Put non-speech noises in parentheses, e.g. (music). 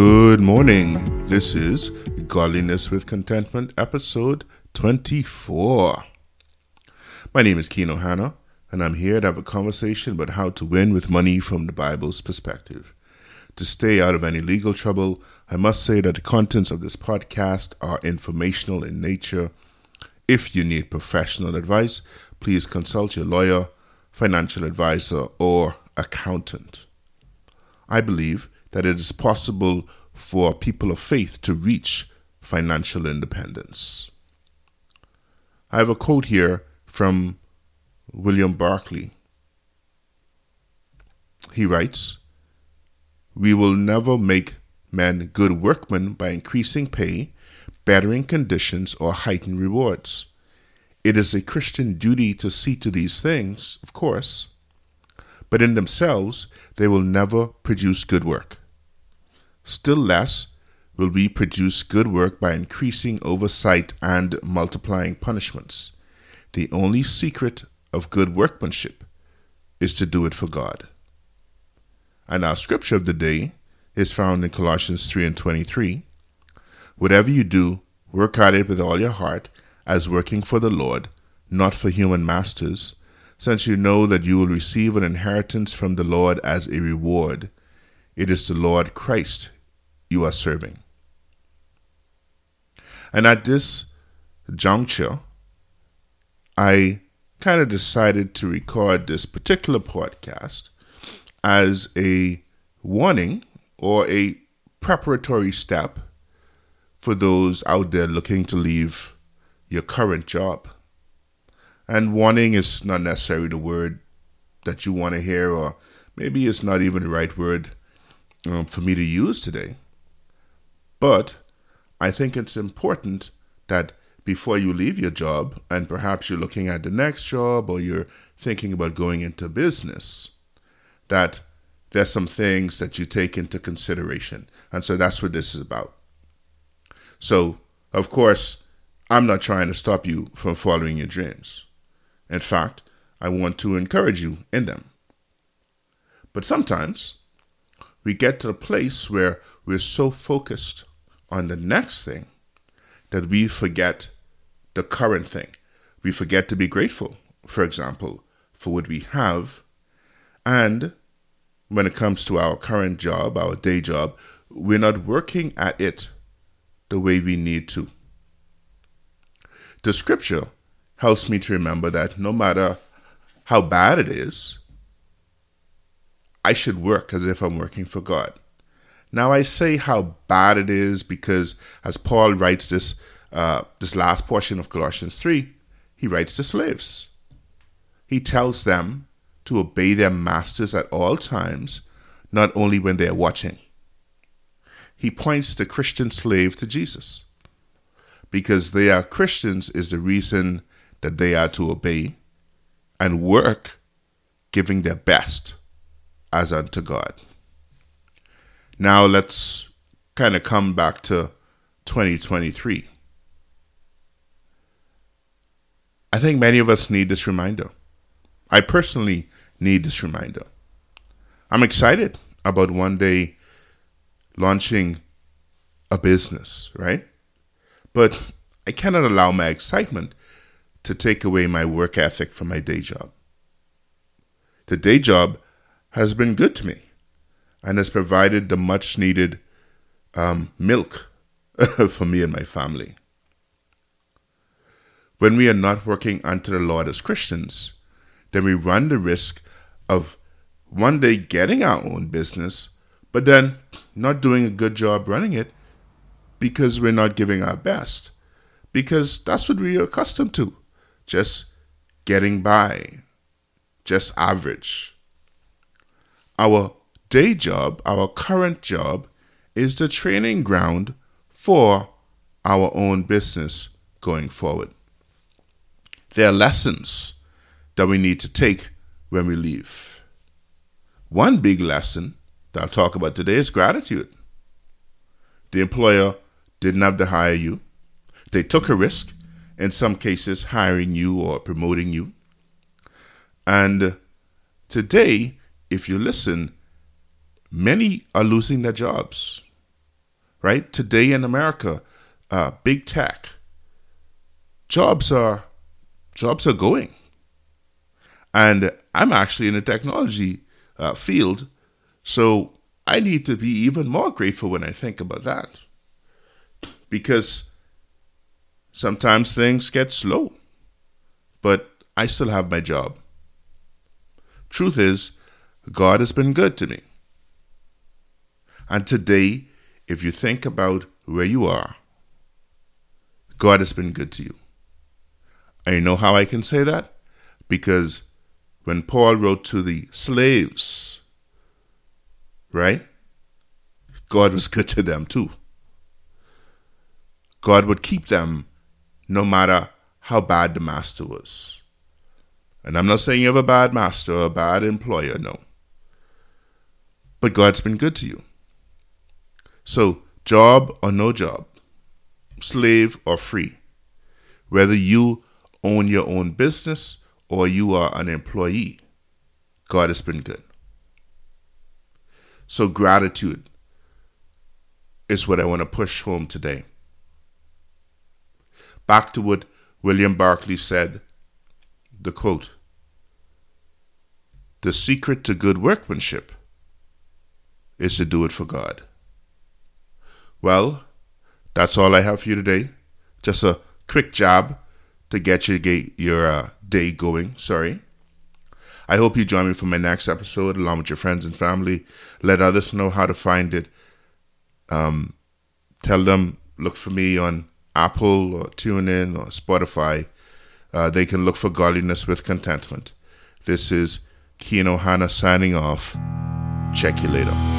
Good morning. This is Godliness with Contentment, episode 24. My name is Keno Hanna, and I'm here to have a conversation about how to win with money from the Bible's perspective. To stay out of any legal trouble, I must say that the contents of this podcast are informational in nature. If you need professional advice, please consult your lawyer, financial advisor, or accountant. I believe that it is possible for people of faith to reach financial independence. I have a quote here from William Barclay. He writes, We will never make men good workmen by increasing pay, bettering conditions, or heightened rewards. It is a Christian duty to see to these things, of course, but in themselves they will never produce good work. Still less will we produce good work by increasing oversight and multiplying punishments. The only secret of good workmanship is to do it for God. And our scripture of the day is found in Colossians 3 and 23. Whatever you do, work at it with all your heart, as working for the Lord, not for human masters, since you know that you will receive an inheritance from the Lord as a reward. It is the Lord Christ you are serving. And at this juncture, I kind of decided to record this particular podcast as a warning or a preparatory step for those out there looking to leave your current job. And warning is not necessarily the word that you want to hear, or maybe it's not even the right word um, for me to use today. But I think it's important that before you leave your job, and perhaps you're looking at the next job or you're thinking about going into business, that there's some things that you take into consideration. And so that's what this is about. So, of course, I'm not trying to stop you from following your dreams. In fact, I want to encourage you in them. But sometimes we get to a place where we're so focused on the next thing that we forget the current thing. We forget to be grateful, for example, for what we have. And when it comes to our current job, our day job, we're not working at it the way we need to. The scripture helps me to remember that no matter how bad it is, I should work as if I'm working for God. Now I say how bad it is because, as Paul writes this uh, this last portion of Colossians three, he writes to slaves. He tells them to obey their masters at all times, not only when they are watching. He points the Christian slave to Jesus. Because they are Christians is the reason that they are to obey and work, giving their best as unto God. Now let's kind of come back to 2023. I think many of us need this reminder. I personally need this reminder. I'm excited about one day launching a business, right? But I cannot allow my excitement to take away my work ethic from my day job. The day job has been good to me and has provided the much needed um, milk (laughs) for me and my family. When we are not working unto the Lord as Christians, then we run the risk of one day getting our own business, but then not doing a good job running it because we're not giving our best. Because that's what we're accustomed to just getting by, just average. Our day job, our current job, is the training ground for our own business going forward. There are lessons that we need to take when we leave. One big lesson that I'll talk about today is gratitude. The employer didn't have to hire you, they took a risk, in some cases, hiring you or promoting you. And today, if you listen, many are losing their jobs. right? Today in America, uh, big tech, jobs are jobs are going, and I'm actually in the technology uh, field, so I need to be even more grateful when I think about that, because sometimes things get slow, but I still have my job. Truth is, God has been good to me. And today, if you think about where you are, God has been good to you. And you know how I can say that? Because when Paul wrote to the slaves, right? God was good to them too. God would keep them no matter how bad the master was. And I'm not saying you have a bad master or a bad employer, no. But God's been good to you. So, job or no job, slave or free, whether you own your own business or you are an employee, God has been good. So, gratitude is what I want to push home today. Back to what William Barclay said the quote The secret to good workmanship is to do it for God. Well, that's all I have for you today. Just a quick jab to get your, your uh, day going. Sorry. I hope you join me for my next episode along with your friends and family. Let others know how to find it. Um, tell them look for me on Apple or TuneIn or Spotify. Uh, they can look for godliness with contentment. This is Keno Hanna signing off. Check you later.